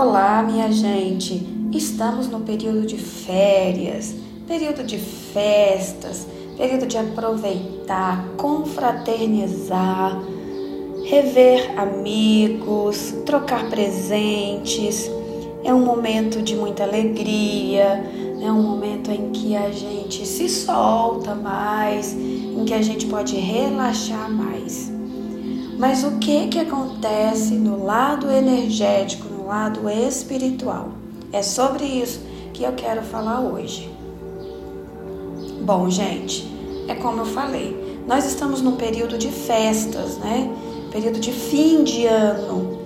Olá, minha gente! Estamos no período de férias, período de festas, período de aproveitar, confraternizar, rever amigos, trocar presentes. É um momento de muita alegria, é um momento em que a gente se solta mais, em que a gente pode relaxar mais. Mas o que que acontece no lado energético, lado espiritual? É sobre isso que eu quero falar hoje. Bom, gente, é como eu falei, nós estamos num período de festas, né? Período de fim de ano.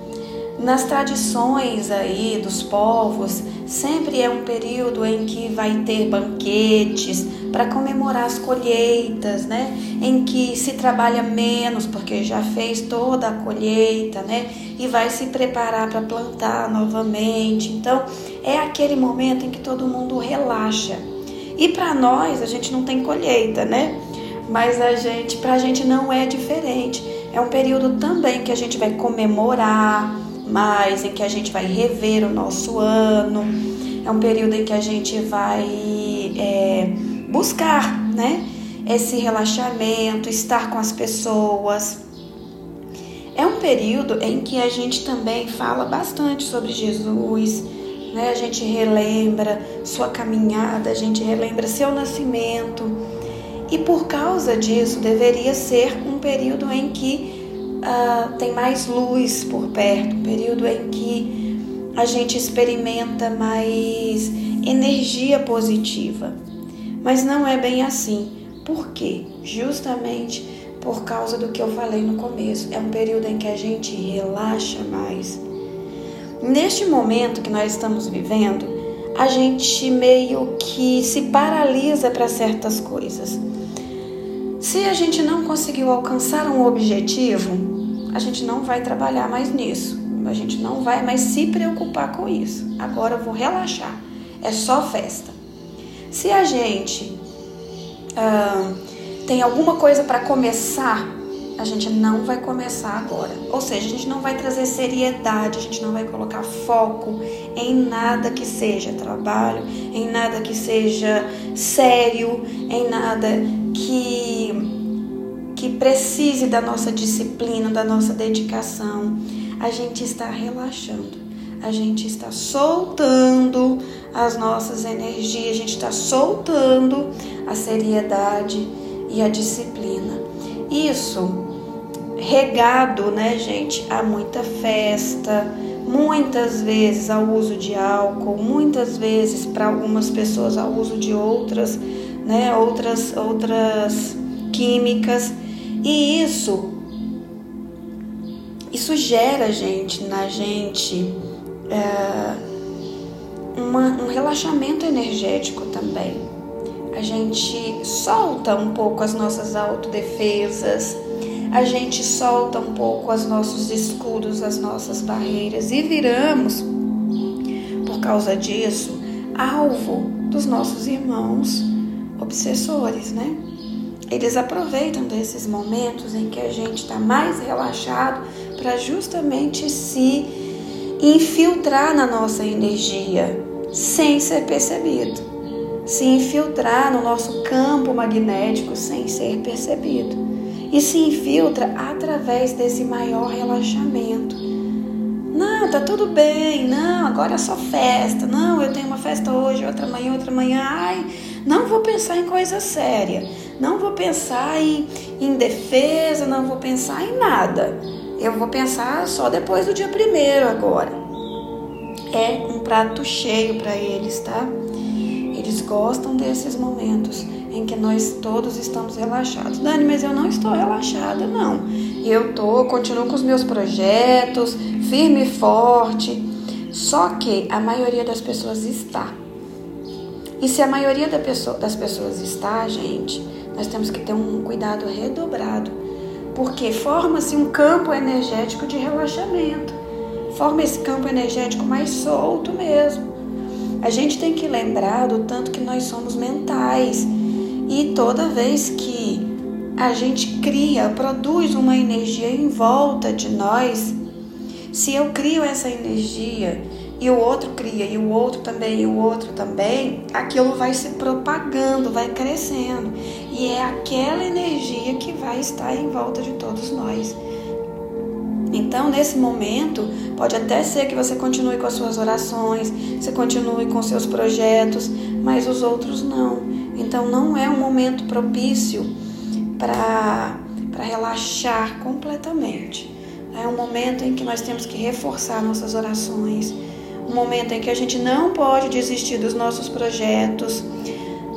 Nas tradições aí dos povos, sempre é um período em que vai ter banquetes para comemorar as colheitas, né? Em que se trabalha menos porque já fez toda a colheita, né? E vai se preparar para plantar novamente. Então, é aquele momento em que todo mundo relaxa. E para nós, a gente não tem colheita, né? Mas a gente, para a gente não é diferente. É um período também que a gente vai comemorar, mais, em que a gente vai rever o nosso ano. É um período em que a gente vai é, buscar, né? Esse relaxamento, estar com as pessoas. É um período em que a gente também fala bastante sobre Jesus, né? A gente relembra sua caminhada, a gente relembra seu nascimento. E por causa disso, deveria ser um período em que uh, tem mais luz por perto, período em que a gente experimenta mais energia positiva. Mas não é bem assim. Por quê? Justamente por causa do que eu falei no começo. É um período em que a gente relaxa mais. Neste momento que nós estamos vivendo, a gente meio que se paralisa para certas coisas. Se a gente não conseguiu alcançar um objetivo, a gente não vai trabalhar mais nisso. A gente não vai mais se preocupar com isso. Agora eu vou relaxar. É só festa. Se a gente tem alguma coisa para começar, a gente não vai começar agora. Ou seja, a gente não vai trazer seriedade, a gente não vai colocar foco em nada que seja trabalho, em nada que seja sério, em nada que que precise da nossa disciplina, da nossa dedicação, a gente está relaxando, a gente está soltando as nossas energias, a gente está soltando a seriedade e a disciplina. Isso regado, né, gente, a muita festa, muitas vezes ao uso de álcool, muitas vezes para algumas pessoas ao uso de outras, né, outras outras químicas e isso, isso gera, gente, na gente é, uma, um relaxamento energético também. A gente solta um pouco as nossas autodefesas, a gente solta um pouco os nossos escudos, as nossas barreiras e viramos, por causa disso, alvo dos nossos irmãos obsessores, né? Eles aproveitam desses momentos em que a gente está mais relaxado para justamente se infiltrar na nossa energia sem ser percebido, se infiltrar no nosso campo magnético sem ser percebido e se infiltra através desse maior relaxamento. Não, tá tudo bem. Não, agora é só festa. Não, eu tenho uma festa hoje, outra amanhã, outra amanhã. Ai, não vou pensar em coisa séria. Não vou pensar em, em defesa, não vou pensar em nada. Eu vou pensar só depois do dia primeiro agora. É um prato cheio para eles, tá? Eles gostam desses momentos em que nós todos estamos relaxados. Dani, mas eu não estou relaxada, não. Eu tô, continuo com os meus projetos, firme e forte. Só que a maioria das pessoas está. E se a maioria das pessoas está, gente, nós temos que ter um cuidado redobrado, porque forma-se um campo energético de relaxamento, forma esse campo energético mais solto mesmo. A gente tem que lembrar do tanto que nós somos mentais e toda vez que a gente cria, produz uma energia em volta de nós, se eu crio essa energia e o outro cria, e o outro também, e o outro também, aquilo vai se propagando, vai crescendo. E é aquela energia que vai estar em volta de todos nós. Então, nesse momento, pode até ser que você continue com as suas orações, você continue com seus projetos, mas os outros não. Então, não é um momento propício para relaxar completamente. É um momento em que nós temos que reforçar nossas orações, um momento em que a gente não pode desistir dos nossos projetos.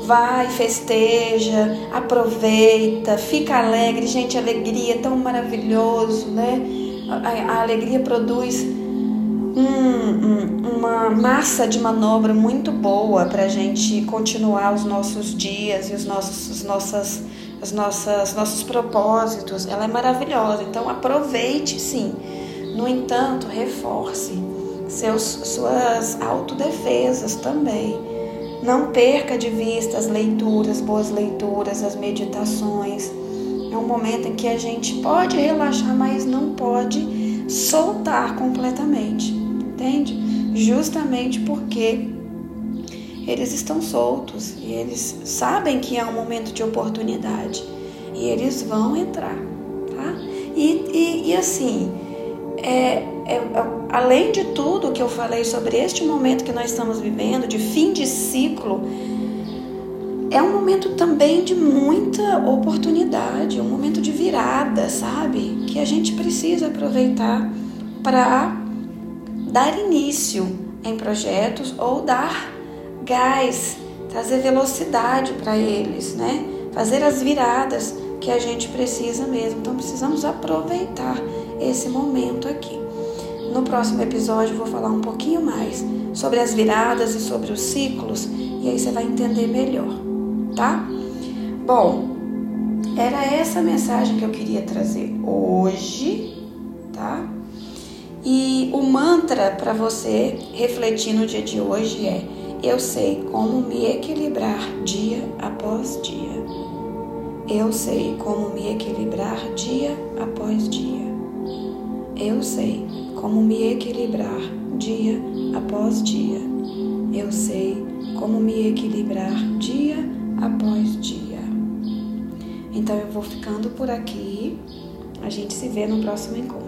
Vai, festeja, aproveita, fica alegre. Gente, alegria é tão maravilhoso, né? A, a alegria produz um, um, uma massa de manobra muito boa para a gente continuar os nossos dias e os nossos, as nossas, as nossas, nossos propósitos. Ela é maravilhosa, então aproveite sim. No entanto, reforce seus, suas autodefesas também. Não perca de vista as leituras, boas leituras, as meditações é um momento em que a gente pode relaxar, mas não pode soltar completamente, entende? Justamente porque eles estão soltos e eles sabem que é um momento de oportunidade e eles vão entrar, tá? E, e, e assim, é, além de tudo que eu falei sobre este momento que nós estamos vivendo, de fim de ciclo, é um momento também de muita oportunidade, um momento de virada, sabe? Que a gente precisa aproveitar para dar início em projetos ou dar gás, trazer velocidade para eles, né? Fazer as viradas que a gente precisa mesmo. Então precisamos aproveitar esse momento aqui. No próximo episódio vou falar um pouquinho mais sobre as viradas e sobre os ciclos e aí você vai entender melhor tá? Bom, era essa mensagem que eu queria trazer hoje, tá? E o mantra para você refletir no dia de hoje é: eu sei como me equilibrar dia após dia. Eu sei como me equilibrar dia após dia. Eu sei como me equilibrar dia após dia. Eu sei como me equilibrar dia após dia. Então eu vou ficando por aqui. A gente se vê no próximo encontro.